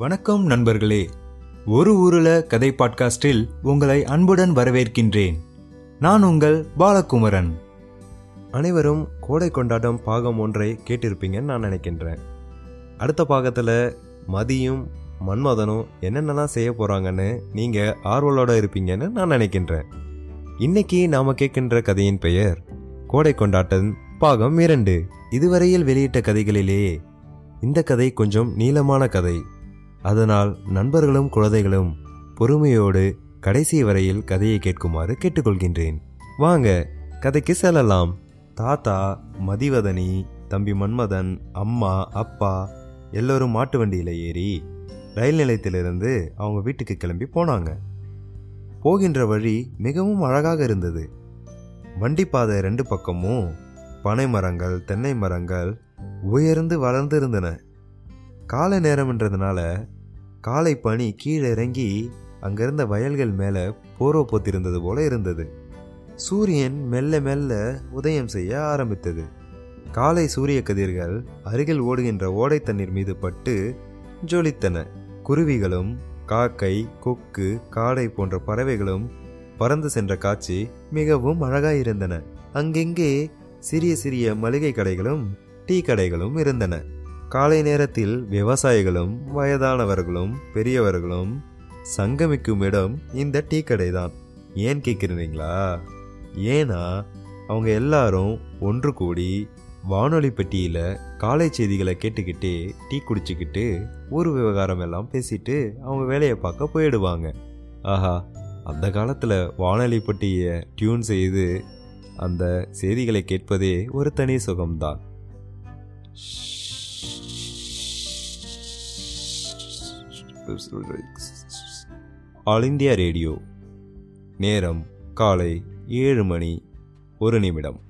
வணக்கம் நண்பர்களே. ஒரு ஊருல கதை பாட்காஸ்டில் உங்களை அன்புடன் வரவேற்கின்றேன். நான் உங்கள் பாலகுமரன். அனைவரும் கோடை கொண்டாட்டம் பாகம் ஒன்றை கேட்டிருப்பீங்கன்னு நான் நினைக்கின்றேன். அடுத்த பாகத்தில் மதியும் மன்மதனும் என்னென்னலாம் செய்ய போகிறாங்கன்னு நீங்கள் ஆர்வலோட இருப்பீங்கன்னு நான் நினைக்கின்றேன். இன்னைக்கு நாம் கேட்கின்ற கதையின் பெயர் கோடை கொண்டாட்டம் பாகம் இரண்டு. இதுவரையில் வெளியிட்ட கதைகளிலேயே இந்த கதை கொஞ்சம் நீளமான கதை. அதனால் நண்பர்களும் குழந்தைகளும் பொறுமையோடு கடைசி வரையில் கதையை கேட்குமாறு கேட்டுக்கொள்கின்றேன். வாங்க கதைக்கு செல்லலாம். தாத்தா மதிவதனி தம்பி மன்மதன் அம்மா அப்பா எல்லோரும் மாட்டு வண்டியில் ஏறி ரயில் நிலையத்திலிருந்து அவங்க வீட்டுக்கு கிளம்பி போனாங்க. போகின்ற வழி மிகவும் அழகாக இருந்தது. வண்டி பாதை ரெண்டு பக்கமும் பனை மரங்கள் தென்னை மரங்கள் உயர்ந்து வளர்ந்து இருந்தன காலை நேரம்ன்றதுனால காலை பனி கீழே இறங்கி அங்கிருந்த வயல்கள் மேலே போர்வை போத்திருந்தது போல இருந்தது. சூரியன் மெல்ல மெல்ல உதயம் செய்ய ஆரம்பித்தது. காலை சூரிய கதிர்கள் அருகில் ஓடுகின்ற ஓடை தண்ணீர் மீது பட்டு ஜொலித்தன. குருவிகளும் காக்கை கொக்கு காடை போன்ற பறவைகளும் பறந்து சென்ற காட்சி மிகவும் அழகாயிருந்தன. அங்கெங்கே சிறிய சிறிய மளிகை கடைகளும் டீ கடைகளும் இருந்தன. காலை நேரத்தில் விவசாயிகளும் வயதானவர்களும் பெரியவர்களும் சங்கமிக்கும் இடம் இந்த டீ கடை தான் ஏன் கேட்குறீங்களா? ஏன்னா அவங்க எல்லாரும் ஒன்று கூடி வானொலி பெட்டியில் காலை செய்திகளை கேட்டுக்கிட்டே டீ குடிச்சிக்கிட்டு ஊர் விவகாரம் எல்லாம் பேசிட்டு அவங்க வேலையை பார்க்க போயிடுவாங்க. ஆஹா அந்த காலத்தில் வானொலி பெட்டியை டியூன் செய்து அந்த செய்திகளை கேட்பதே ஒரு தனி சுகம்தான். All India Radio. நேரம் காலை ஏழு மணி ஒரு நிமிடம்.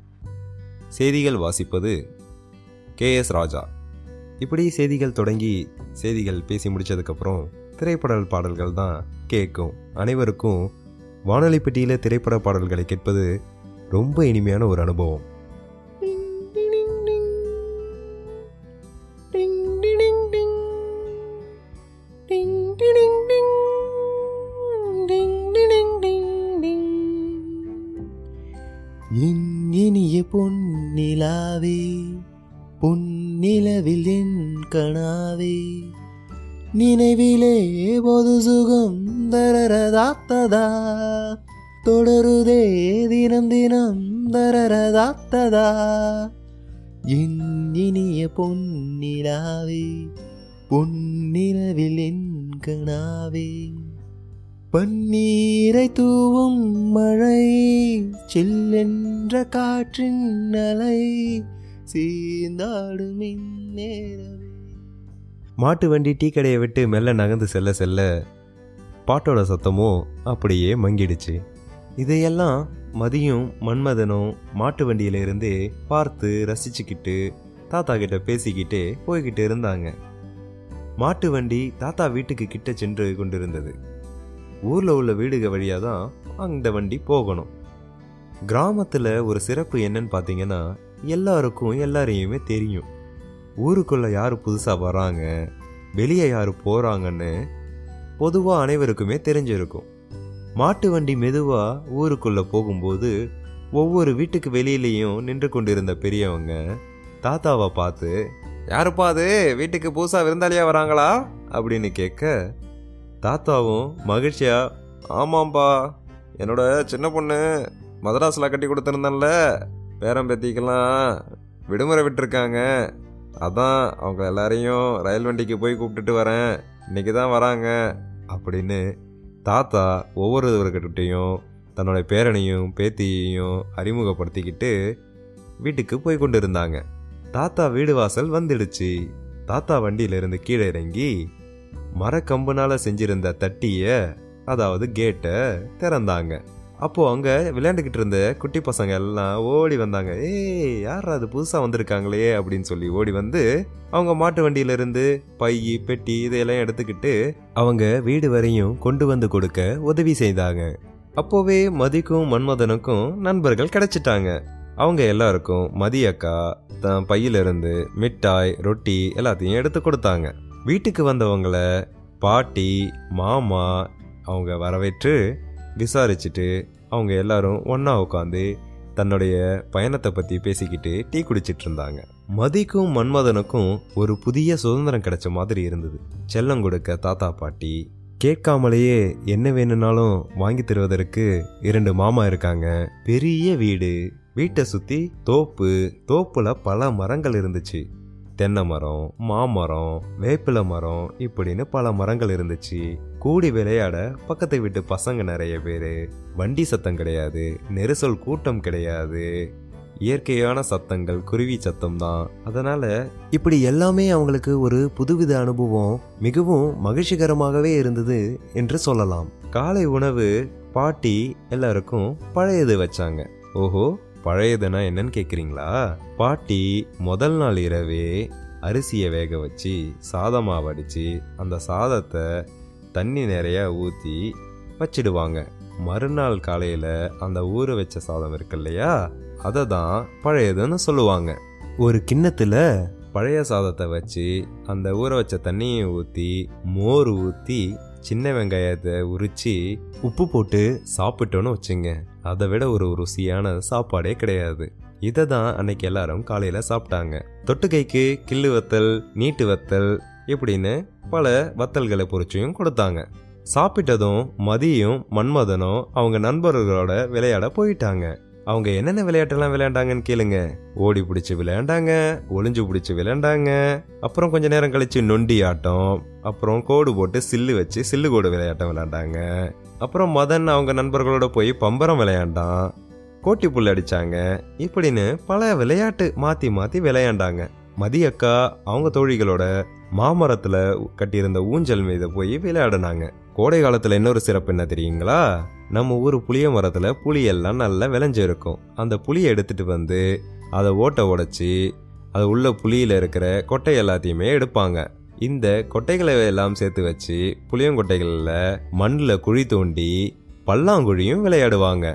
செய்திகள் வாசிப்பது கே எஸ் ராஜா. இப்படி செய்திகள் தொடங்கி செய்திகள் பேசி முடிச்சதுக்கப்புறம் திரைப்பட பாடல்கள் தான் கேட்கும். அனைவருக்கும் வானொலி பெட்டியில் திரைப்பட பாடல்களை கேட்பது ரொம்ப இனிமையான ஒரு அனுபவம். என் இனிய பொன்னிலாவே பொன்னிலவில் என் கணாவே நினைவிலே பொது சுகம் தரரதாத்ததா? தொடருதே தினம் தினம் தரரதாத்ததா? என் இனிய பொன்னிலாவே பொன்னிலவில் என் கணாவே பன்னீரை தூவும் மழை சில்லென்ற காற்றின் அலை சீந்தாடும் இந்நேரமே. மாட்டு வண்டி டீ கடையை விட்டு மெல்ல நகர்ந்து செல்ல செல்ல பாட்டோட சத்தமும் அப்படியே மங்கிடுச்சு. இதையெல்லாம் மதியம் மன்மதனும் மாட்டு வண்டியில இருந்தே பார்த்து ரசிச்சுக்கிட்டு தாத்தா கிட்ட பேசிக்கிட்டே போய்கிட்டு இருந்தாங்க. மாட்டு வண்டி தாத்தா வீட்டுக்கு கிட்ட சென்று கொண்டிருந்தது. ஊரில் உள்ள வீடுக வழியாக தான் அந்த வண்டி போகணும். கிராமத்தில் ஒரு சிறப்பு என்னன்னு பார்த்தீங்கன்னா எல்லாருக்கும் எல்லாரையுமே தெரியும். ஊருக்குள்ளே யார் புதுசாக வராங்க வெளியே யார் போகிறாங்கன்னு பொதுவாக அனைவருக்குமே தெரிஞ்சிருக்கும். மாட்டு வண்டி மெதுவாக ஊருக்குள்ளே போகும்போது ஒவ்வொரு வீட்டுக்கு வெளியிலையும் நின்று கொண்டிருந்த பெரியவங்க தாத்தாவை பார்த்து யாருப்பா அது? வீட்டுக்கு புதுசாக விருந்தாளியாக வராங்களா? அப்படின்னு கேட்க தாத்தாவும் மகிழ்ச்சியா ஆமாம்பா என்னோட சின்ன பொண்ணு மதராஸில் கட்டி கொடுத்துருந்தேன்ல பேரம்பேத்திக்கெல்லாம் விடுமுறை விட்டுருக்காங்க. அதான் அவங்க எல்லாரையும் ரயில் வண்டிக்கு போய் கூப்பிட்டுட்டு வரேன். இன்னைக்கு தான் வராங்க. அப்படின்னு தாத்தா ஒவ்வொருவர்கிட்டையும் தன்னுடைய பேரனையும் பேத்தியையும் அறிமுகப்படுத்திக்கிட்டு வீட்டுக்கு போய் கொண்டு இருந்தாங்க தாத்தா வீடு வாசல் வந்துடுச்சு. தாத்தா வண்டியிலிருந்து கீழே இறங்கி மரக்கம்புனால செஞ்சிருந்த தட்டிய அதாவது கேட்டை திறந்தாங்க. அப்போ அங்க விளையாண்டுக்கிட்டு இருந்த குட்டி பசங்க எல்லாம் ஓடி வந்தாங்க. ஏய் யார் அது புதுசா வந்திருக்காங்களே அப்படின்னு சொல்லி ஓடி வந்து அவங்க மாட்டு வண்டியில இருந்து பை பெட்டி இதையெல்லாம் எடுத்துக்கிட்டு அவங்க வீடு வரையும் கொண்டு வந்து கொடுக்க உதவி செய்தாங்க. அப்போவே மதிக்கும் மன்மதனுக்கும் நண்பர்கள் கிடைச்சிட்டாங்க. அவங்க எல்லாருக்கும் மதியக்கா தன் பையிலிருந்து மிட்டாய் ரொட்டி எல்லாத்தையும் எடுத்து கொடுத்தாங்க. வீட்டுக்கு வந்தவங்கள பாட்டி மாமா அவங்க வரவேற்று விசாரிச்சுட்டு அவங்க எல்லாரும் ஒன்றா உட்காந்து தன்னுடைய பயணத்தை பற்றி பேசிக்கிட்டு டீ குடிச்சிட்டு இருந்தாங்க. மதிக்கும் மன்மதனுக்கும் ஒரு புதிய சுதந்திரம் கிடைச்ச மாதிரி இருந்தது. செல்லம் கொடுக்க தாத்தா பாட்டி கேட்காமலேயே என்ன வேணும்னாலும் வாங்கி தருவதற்கு இரண்டு மாமா இருக்காங்க. பெரிய வீடு வீட்டை சுற்றி தோப்பு தோப்புல பல மரங்கள் இருந்துச்சு. தென்னை மரம் மாமரம் வேப்பிலை மரம் இப்படின்னு பல மரங்கள் இருந்துச்சு. கூடி விளையாட பக்கத்து வீட்டு பசங்க நிறைய பேரு. வண்டி சத்தம் கிடையாது நெரிசல் கூட்டம் கிடையாது. இயற்கையான சத்தங்கள் குருவி சத்தம் தான். அதனால இப்படி எல்லாமே அவங்களுக்கு ஒரு புதுவித அனுபவம் மிகவும் மகிழ்ச்சிகரமாகவே இருந்தது என்று சொல்லலாம். காலை உணவு பாட்டி எல்லாருக்கும் பழையது வச்சாங்க. ஓஹோ பழையதுன்னா என்னன்னு கேட்குறீங்களா பாட்டி முதல் நாள் இரவே அரிசியை வேக வச்சு சாதமாக அடித்து அந்த சாதத்தை தண்ணி நிறையா ஊற்றி வச்சிடுவாங்க. மறுநாள் காலையில் அந்த ஊற வச்ச சாதம் இருக்கு இல்லையா? அதை தான் பழையதுன்னு சொல்லுவாங்க. ஒரு கிண்ணத்தில் பழைய சாதத்தை வச்சு அந்த ஊற வச்ச தண்ணியை ஊற்றி மோர் ஊற்றி சின்ன வெங்காயத்தை உரிச்சு உப்பு போட்டு சாப்பிட்டோன்னு வச்சுங்க. அதை விட ஒரு ருசியான சாப்பாடே கிடையாது. இதை தான் அன்னைக்கு எல்லாரும் காலையில சாப்பிட்டாங்க. தொட்டுக்கைக்கு கிள்ளு வத்தல் நீட்டு வத்தல் இப்படின்னு பல வத்தல்களை பொறிச்சியும் கொடுத்தாங்க. சாப்பிட்டதும் மதியும் மன்மதனும் அவங்க நண்பர்களோட விளையாட போயிட்டாங்க. அவங்க என்னென்ன விளையாட்டெல்லாம் விளையாண்டாங்கன்னு கேளுங்க. ஓடி பிடிச்சி விளையாண்டாங்க ஒளிஞ்சு பிடிச்சி விளையாண்டாங்க. அப்புறம் கொஞ்ச நேரம் கழிச்சு நொண்டி ஆட்டம் அப்புறம் கோடு போட்டு சில்லு வச்சு சில்லு கோடு விளையாட்டம் விளையாண்டாங்க. அப்புறம் மதன் அவங்க நண்பர்களோட போய் பம்பரம் விளையாண்டான். கோட்டி புல் அடிச்சாங்க. இப்படின்னு பல விளையாட்டு மாத்தி மாத்தி விளையாண்டாங்க. மதியக்கா அவங்க தோழிகளோட மாமரத்துல கட்டியிருந்த ஊஞ்சல் மீது போய் விளையாடினாங்க. கோடை காலத்துல இன்னொரு சிறப்பு என்ன தெரியுங்களா? நம்ம ஊர் புளிய மரத்துல புளி எல்லாம் நல்லா விளைஞ்சிருக்கும். அந்த புளியை எடுத்துட்டு வந்து அதை ஓட்டை உடைச்சி அது உள்ள புளியில இருக்கிற கொட்டை எல்லாத்தையுமே எடுப்பாங்க. இந்த கொட்டைகளை எல்லாம் சேர்த்து வச்சு புளியங்கொட்டைகளில் மண்ணில் குழி தோண்டி பல்லாங்குழியும் விளையாடுவாங்க.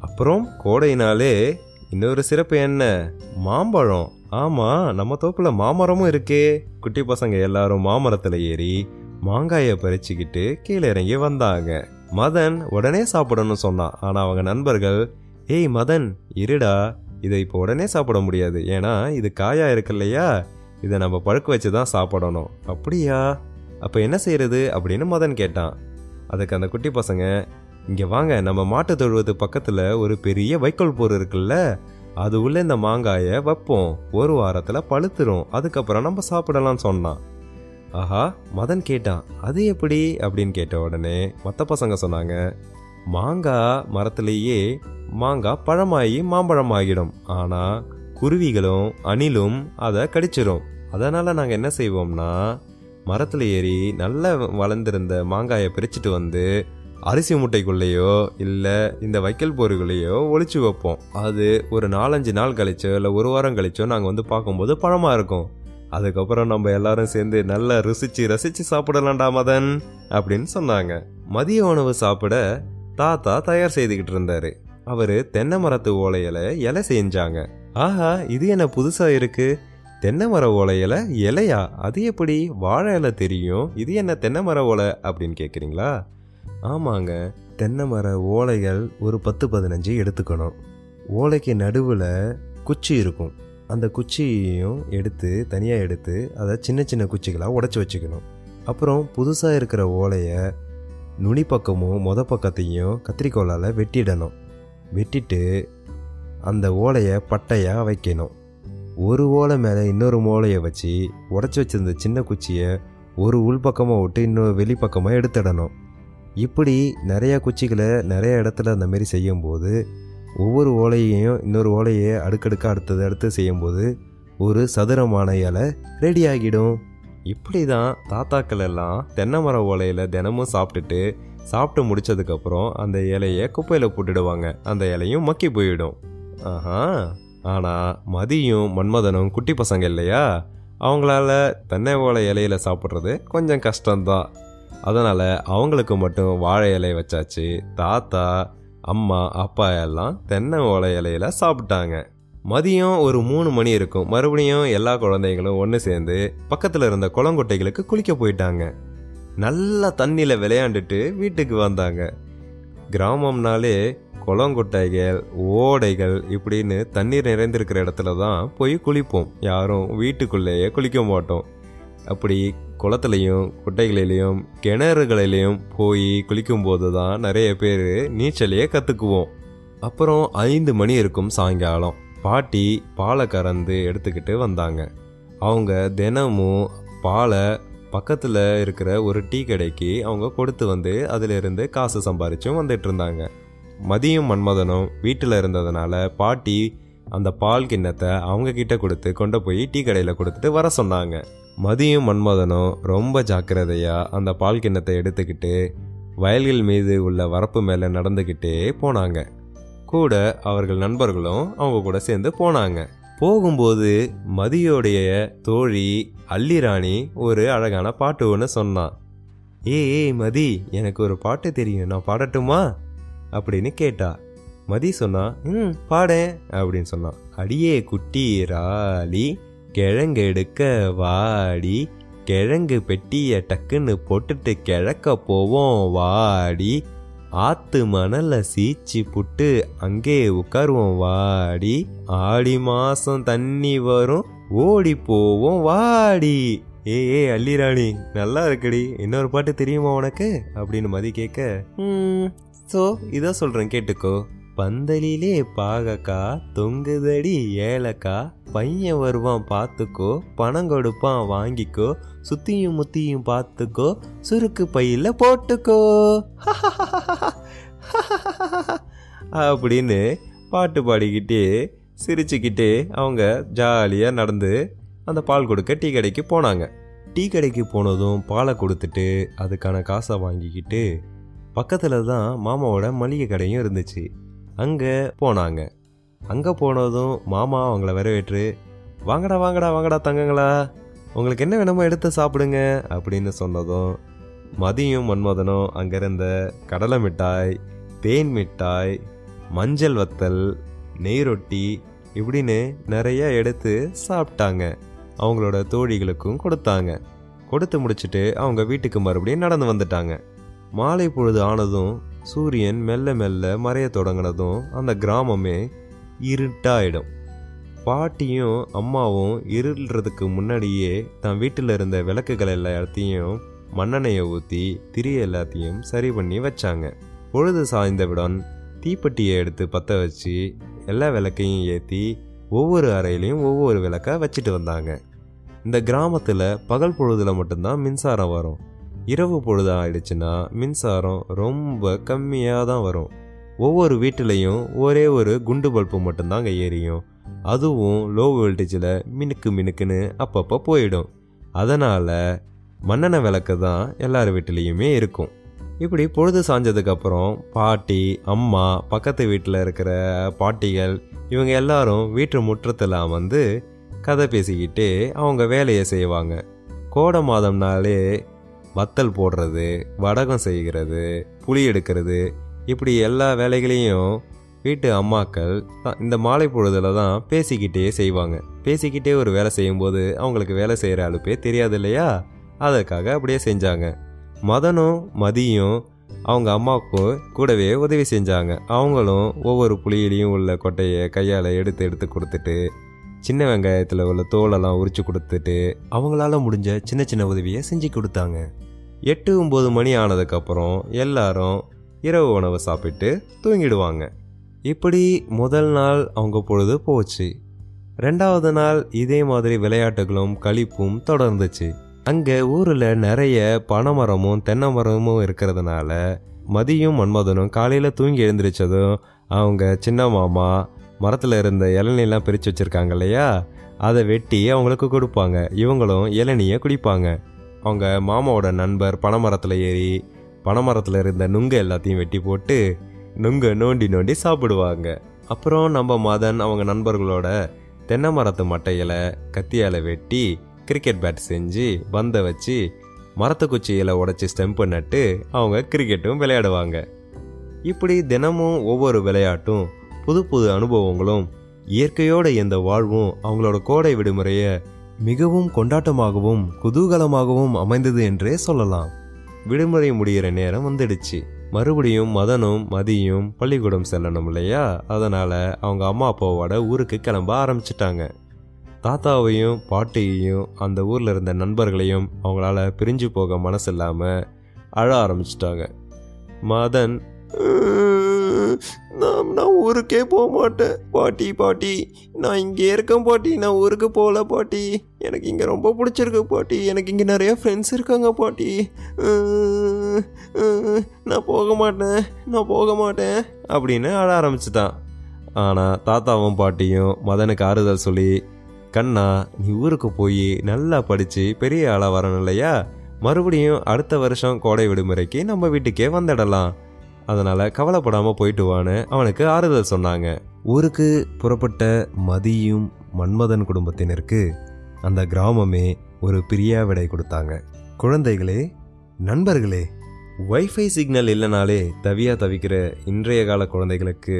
அப்புறம் கோடைனாலே இன்னொரு சிறப்பு என்ன? மாம்பழம். ஆமா நம்ம தோப்புல மாமரமும் இருக்கே. குட்டி பசங்க எல்லாரும் மாமரத்துல ஏறி மாங்காய பறிச்சுக்கிட்டு கீழே இறங்கி வந்தாங்க. மதன் உடனே சாப்பிடணும்னு சொன்னான். ஆனா அவங்க நண்பர்கள் ஏய் மதன் இருடா. இதை இப்போ உடனே சாப்பிட முடியாது. ஏன்னா இது காயா இருக்கு இல்லையா? இதை நம்ம பழுக்க வச்சு தான் சாப்பிடணும். அப்படியா? அப்போ என்ன செய்யறது அப்படின்னு மதன் கேட்டான். அதுக்கு அந்த குட்டி பசங்க இங்க வாங்க நம்ம மாட்டு தொழுவது பக்கத்துல ஒரு பெரிய வைக்கோல் போர் இருக்குல்ல அது உள்ள இந்த மாங்காயை வைப்போம். ஒரு வாரத்தில் பழுத்துரும். அதுக்கப்புறம் நம்ம சாப்பிடலாம்னு சொன்னான். ஆஹா மதன் கேட்டான் அது எப்படி? அப்படின்னு கேட்ட உடனே மற்ற பசங்க சொன்னாங்க மாங்காய் மரத்திலேயே மாங்காய் பழமாகி மாம்பழம் ஆகிடும் ஆனால் குருவிகளும் அணிலும் அதை கடிச்சிரும். அதனால் நாங்கள் என்ன செய்வோம்னா மரத்தில் ஏறி நல்லா வளர்ந்திருந்த மாங்காயை பிரிச்சுட்டு வந்து அரிசி மூட்டைக்குள்ளேயோ இல்லை இந்த வைக்கல் போருக்குள்ளேயோ ஒழிச்சு வைப்போம். அது ஒரு நாலஞ்சு நாள் கழிச்சோ இல்லை ஒரு வாரம் கழிச்சோ நாங்கள் வந்து பார்க்கும்போது பழமாக இருக்கும். அதுக்கப்புறம் நம்ம எல்லாரும் சேர்ந்து நல்லா ருசிச்சு ரசிச்சு சாப்பிடலாம்டா மதன் அப்படின்னு சொன்னாங்க. மதிய உணவு சாப்பிட தாத்தா தயார் செய்துக்கிட்டு இருந்தாரு. அவரு தென்னை மரத்து ஓலையில இலை செஞ்சாங்க. ஆஹா இது என்ன புதுசா இருக்கு? தென்னை மர ஓலையில இலையா? அது எப்படி? வாழை இலை தெரியும். இது என்ன தென்னை மர ஓலை அப்படின்னு கேக்குறீங்களா? ஆமாங்க. தென்னை மர ஓலைகள் ஒரு பத்து பதினஞ்சு எடுத்துக்கணும். ஓலைக்கு நடுவில் குச்சி இருக்கும். அந்த குச்சியையும் எடுத்து தனியாக எடுத்து அதை சின்ன சின்ன குச்சிகளாக உடச்சி வச்சுக்கணும். அப்புறம் புதுசாக இருக்கிற ஓலையை நுனி பக்கமும் மொத பக்கத்தையும் கத்திரிக்கோலால் வெட்டிடணும். வெட்டிட்டு அந்த ஓலையை பட்டையாக வைக்கணும். ஒரு ஓலை மேலே இன்னொரு ஓலையை வச்சு உடச்சி வச்சிருந்த சின்ன குச்சியை ஒரு உள்பக்கமாக விட்டு இன்னொரு வெளிப்பக்கமாக எடுத்துடணும். இப்படி நிறைய குச்சிகளை நிறைய இடத்துல அந்த மாரி செய்யும்போது ஒவ்வொரு ஓலையையும் இன்னொரு ஓலையை அடுக்கடுக்காக அடுத்தது அடுத்து செய்யும்போது ஒரு சதுரமான இலை ரெடி ஆகிடும். இப்படி தான் தாத்தாக்கள் எல்லாம் தென்னை மர ஓலையில் தினமும் சாப்பிட்டுட்டு சாப்பிட்டு முடிச்சதுக்கப்புறம் அந்த இலையை குப்பையில் போட்டுடுவாங்க. அந்த இலையும் மக்கி போயிடும். ஆஹா. ஆனால் மதியும் மன்மதனும் குட்டி பசங்க இல்லையா? அவங்களால தென்னை ஓலை இலையில சாப்பிட்றது கொஞ்சம் கஷ்டம்தான். அதனால் அவங்களுக்கு மட்டும் வாழை இலை வச்சாச்சு தாத்தா அம்மா அப்பா எல்லாம் தென்னை ஓலை இலையில சாப்பிட்டாங்க. மதியம் ஒரு மூணு மணி இருக்கும். மறுபடியும் எல்லா குழந்தைகளும் ஒன்று சேர்ந்து பக்கத்தில் இருந்த குளங்கொட்டைகளுக்கு குளிக்க போயிட்டாங்க. நல்லா தண்ணியில் விளையாண்டுட்டு வீட்டுக்கு வந்தாங்க. கிராமம்னாலே குளங்கொட்டைகள் ஓடைகள் இப்படின்னு தண்ணீர் நிறைந்திருக்கிற இடத்துல தான் போய் குளிப்போம். யாரும் வீட்டுக்குள்ளேயே குளிக்க மாட்டோம். அப்படி குளத்துலையும் குட்டைகளிலையும் கிணறுகளிலையும் போய் குளிக்கும்போது தான் நிறைய பேர் நீச்சலையே கற்றுக்குவோம் அப்புறம் ஐந்து மணி இருக்கும் சாயங்காலம். பாட்டி பாலை கறந்து எடுத்துக்கிட்டு வந்தாங்க. அவங்க தினமும் பாலை பக்கத்தில் இருக்கிற ஒரு டீ கடைக்கு அவங்க கொடுத்து வந்து அதிலிருந்து காசு சம்பாரிச்சும் வந்துட்டு இருந்தாங்க. மதியம் மன்மதனும் வீட்டில் இருந்ததுனால பாட்டி அந்த பால் கிண்ணத்தை அவங்க கிட்ட கொடுத்து கொண்டு போய் டீ கடையில் கொடுத்துட்டு வர சொன்னாங்க. மதியம் மன்மதனும் ரொம்ப ஜாக்கிரதையாக அந்த பால் கிண்ணத்தை எடுத்துக்கிட்டு வயல்கள் மீது உள்ள வரப்பு மேலே நடந்துக்கிட்டே போனாங்க. கூட அவர்கள் நண்பர்களும் அவங்க கூட சேர்ந்து போனாங்க. போகும்போது மதியோடைய தோழி அல்லிராணி ஒரு அழகான பாட்டு ஒன்று சொன்னான் ஏய் ஏய் மதி எனக்கு ஒரு பாட்டு தெரியும். நான் பாடட்டுமா? அப்படின்னு கேட்டா. மதி சொன்னா ம் பாடேன் அப்படின்னு சொன்னான் அடியே குட்டி ராலி கிழங்கு எடுக்க வாடி. கிழங்கு பெட்டியை டக்குன்னு போட்டுட்டு கிழக்க போவோம் வாடி. ஆத்து மணல்ல சீச்சி புட்டு அங்கே உட்காருவோம் வாடி. ஆடி மாசம் தண்ணி வரும் ஓடி போவோம் வாடி. ஏ ஏ அல்லிராணி நல்லா இருக்குடி. இன்னொரு பாட்டு தெரியுமா உனக்கு? அப்படின்னு மதி கேட்க ஸோ இதான் சொல்கிறேன் சொல்றேன் கேட்டுக்கோ. பந்தலிலே பாகக்கா தொங்குதடி ஏலக்கா பையன் வருவான் பார்த்துக்கோ பணம் கொடுப்பான் வாங்கிக்கோ சுத்தியும் முத்தியும் பார்த்துக்கோ சுருக்கு பையில போட்டுக்கோ. அப்படின்னு பாட்டு பாடிக்கிட்டு சிரிச்சுக்கிட்டு அவங்க ஜாலியாக நடந்து அந்த பால் கொடுக்க டீ கடைக்கு போனாங்க. டீ கடைக்கு போனதும் பாலை கொடுத்துட்டு அதுக்கான காசை வாங்கிக்கிட்டு பக்கத்தில் தான் மாமாவோட மளிகை கடையும் இருந்துச்சு. அங்கே போனாங்க. அங்கே போனதும் மாமா அவங்கள வரவேற்று வாங்கடா வாங்கடா வாங்கடா தங்கங்களா உங்களுக்கு என்ன வேணுமோ எடுத்து சாப்பிடுங்க அப்படின்னு சொன்னதும் மதியம் மன்மதனும் அங்கிருந்த கடலை மிட்டாய் தேன் மிட்டாய் மஞ்சள் வத்தல் நெய் ரொட்டி இப்படின்னு நிறைய எடுத்து சாப்பிட்டாங்க. அவங்களோட தோழிகளுக்கும் கொடுத்தாங்க. கொடுத்து முடிச்சுட்டு அவங்க வீட்டுக்கு மறுபடியும் நடந்து வந்துட்டாங்க. மாலை பொழுது ஆனதும் சூரியன் மெல்ல மெல்ல மறைய தொடங்கினதும் அந்த கிராமமே இருட்டாயிடும். பாட்டியும் அம்மாவும் இருள்றதுக்கு முன்னாடியே தன் வீட்டில் இருந்த விளக்குகள் எல்லாத்தையும் மண்ணெண்ணையை ஊற்றி திரி எல்லாத்தையும் சரி பண்ணி வச்சாங்க. பொழுது சாய்ந்தவுடன் தீப்பெட்டியை எடுத்து பற்ற வச்சு எல்லா விளக்கையும் ஏற்றி ஒவ்வொரு அறையிலையும் ஒவ்வொரு விளக்க வச்சுட்டு வந்தாங்க. இந்த கிராமத்தில் பகல் பொழுதுல மட்டும்தான் மின்சாரம் வரும். இரவு பொழுது ஆயிடுச்சுன்னா மின்சாரம் ரொம்ப கம்மியாக தான் வரும். ஒவ்வொரு வீட்டிலையும் ஒரே ஒரு குண்டு பல்பு மட்டும்தாங்க எரியும். அதுவும் லோ வோல்டேஜில் மினுக்கு மினுக்குன்னு அப்பப்போ போயிடும். அதனால் மண்ணெண்ணெய் விளக்கு தான் எல்லார் வீட்டிலையுமே இருக்கும். இப்படி பொழுது சாஞ்சதுக்கப்புறம் பாட்டி அம்மா பக்கத்து வீட்டில் இருக்கிற பாட்டிகள் இவங்க எல்லாரும் வீட்டு முற்றத்தில் வந்து கதை பேசிக்கிட்டு அவங்க வேலையை செய்வாங்க. கோடை மாதம்னாலே வத்தல் போடுறது வடகம் செய்கிறது புளி எடுக்கிறது இப்படி எல்லா வேலைகளையும் வீட்டு அம்மாக்கள் இந்த மாலை பொழுதுல தான் பேசிக்கிட்டே செய்வாங்க. பேசிக்கிட்டே ஒரு வேலை செய்யும்போது அவங்களுக்கு வேலை செய்கிற அழுப்பே தெரியாது இல்லையா? அதற்காக அப்படியே செஞ்சாங்க. மதனும் மதியும் அவங்க அம்மாவுக்கு கூடவே உதவி செஞ்சாங்க. அவங்களும் ஒவ்வொரு புளியிலையும் உள்ள கொட்டையை கையால் எடுத்து எடுத்து கொடுத்துட்டு சின்ன வெங்காயத்தில் உள்ள தோலெல்லாம் உரிச்சு கொடுத்துட்டு அவங்களால முடிஞ்ச சின்ன சின்ன உதவியை செஞ்சு கொடுத்தாங்க. எட்டு ஒம்பது மணி ஆனதுக்கப்புறம் எல்லாரும் இரவு உணவு சாப்பிட்டு தூங்கிடுவாங்க. இப்படி முதல் நாள் அவங்க பொழுது போச்சு. ரெண்டாவது நாள் இதே மாதிரி விளையாட்டுகளும் கழிப்பும் தொடர்ந்துச்சு. அங்கே ஊரில் நிறைய பனைமரமும் தென்னை மரமும் இருக்கிறதுனால மதியும் மன்மதனும் காலையில் தூங்கி எழுந்திரிச்சதும் அவங்க சின்ன மாமா மரத்தில் இருந்த இளநீலாம் பிரித்து வச்சுருக்காங்க இல்லையா? அதை வெட்டி அவங்களுக்கு கொடுப்பாங்க. இவங்களும் இளநியை குடிப்பாங்க. அவங்க மாமாவோட நண்பர் பனைமரத்தில் ஏறி பனைமரத்தில் இருந்த நுங்கு எல்லாத்தையும் வெட்டி போட்டு நுங்கு நோண்டி நோண்டி சாப்பிடுவாங்க. அப்புறம் நம்ம மதன் அவங்க நண்பர்களோட தென்னை மரத்து மட்டையில் கத்தியால் வெட்டி கிரிக்கெட் பேட் செஞ்சு பந்தை வச்சு மரத்து குச்சியில் உடச்சி ஸ்டெம்பு நட்டு அவங்க கிரிக்கெட்டும் விளையாடுவாங்க. இப்படி தினமும் ஒவ்வொரு விளையாட்டும் புது புது அனுபவங்களும் இயற்கையோட இந்த வாழ்வும் அவங்களோட கோடை விடுமுறையை மிகவும் கொண்டாட்டமாகவும் குதூகலமாகவும் அமைந்தது என்றே சொல்லலாம். விடுமுறை முடிகிற நேரம் வந்துடுச்சு. மறுபடியும் மதனும் மதியும் பள்ளிக்கூடம் செல்லணும் இல்லையா? அதனால அவங்க அம்மா அப்பாவோட ஊருக்கு கிளம்ப ஆரம்பிச்சிட்டாங்க. தாத்தாவையும் பாட்டியையும் அந்த ஊர்ல இருந்த நண்பர்களையும் அவங்களால பிரிஞ்சு போக மனசு இல்லாம அழ ஆரம்பிச்சிட்டாங்க. மதன் நான் நான் ஊருக்கே போக மாட்டேன். பாட்டி பாட்டி நான் இங்கே இருக்கேன் பாட்டி. நான் ஊருக்கு போகல பாட்டி. எனக்கு இங்கே ரொம்ப பிடிச்சிருக்கு பாட்டி. எனக்கு இங்கே நிறைய ஃப்ரெண்ட்ஸ் இருக்காங்க பாட்டி. நான் போக மாட்டேன் நான் போக மாட்டேன் அப்படின்னு அழ ஆரம்பிச்சுட்டான். ஆனால் தாத்தாவும் பாட்டியும் மதனுக்கு ஆறுதல் சொல்லி கண்ணா நீ ஊருக்கு போய் நல்லா படித்து பெரிய ஆளாக வரணும் இல்லையா? மறுபடியும் அடுத்த வருஷம் கோடை விடுமுறைக்கு நம்ம வீட்டுக்கே வந்துடலாம். அதனால கவலைப்படாம போயிட்டு வான்னு அவனுக்கு ஆறுதல் சொன்னாங்க. ஊருக்கு புறப்பட்ட மதியும் மன்மதன் குடும்பத்தினருக்கு அந்த கிராமமே ஒரு பிரியா விடை கொடுத்தாங்க. குழந்தைகளே நண்பர்களே வைஃபை சிக்னல் இல்லைனாலே தவியா தவிக்கிற இன்றைய கால குழந்தைகளுக்கு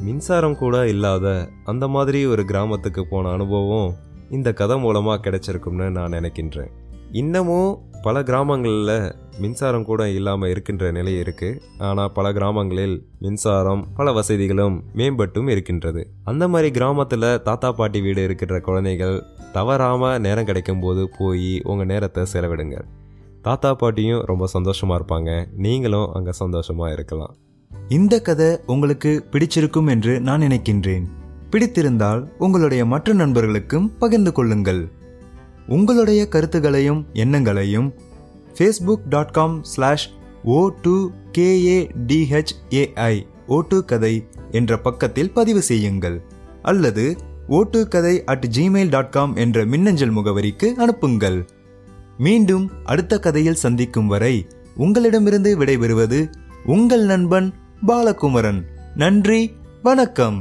மின்சாரம் கூட இல்லாத அந்த மாதிரி ஒரு கிராமத்துக்கு போன அனுபவம் இந்த கதை மூலமாக கிடைச்சிருக்கும்னு நான் நினைக்கின்றேன். இன்னமும் பல கிராமங்களில் மின்சாரம் கூட இல்லாமல் இருக்கின்ற நிலை இருக்குது ஆனால் பல கிராமங்களில் மின்சாரம் பல வசதிகளும் மேம்பட்டும் இருக்கின்றது. அந்த மாதிரி கிராமத்தில் தாத்தா பாட்டி வீடு இருக்கிற குழந்தைகள் தவறாமல் நேரம் கிடைக்கும் போது போய் உங்கள் நேரத்தை செலவிடுங்க. தாத்தா பாட்டியும் ரொம்ப சந்தோஷமாக இருப்பாங்க. நீங்களும் அங்கே சந்தோஷமாக இருக்கலாம். இந்த கதை உங்களுக்கு பிடிச்சிருக்கும் என்று நான் நினைக்கின்றேன். பிடித்திருந்தால் உங்களுடைய மற்ற நண்பர்களுக்கும் பகிர்ந்து கொள்ளுங்கள். உங்களுடைய கருத்துகளையும் எண்ணங்களையும் Facebook dot com slash O two K A D H A I ஓட்டு கதை என்ற பக்கத்தில் பதிவு செய்யுங்கள். அல்லது ஓட்டு கதை அட் ஜிமெயில் டாட் காம் என்ற மின்னஞ்சல் முகவரிக்கு அனுப்புங்கள். மீண்டும் அடுத்த கதையில் சந்திக்கும் வரை உங்களிடமிருந்து விடைபெறுவது உங்கள் நண்பன் பாலகுமரன். நன்றி வணக்கம்.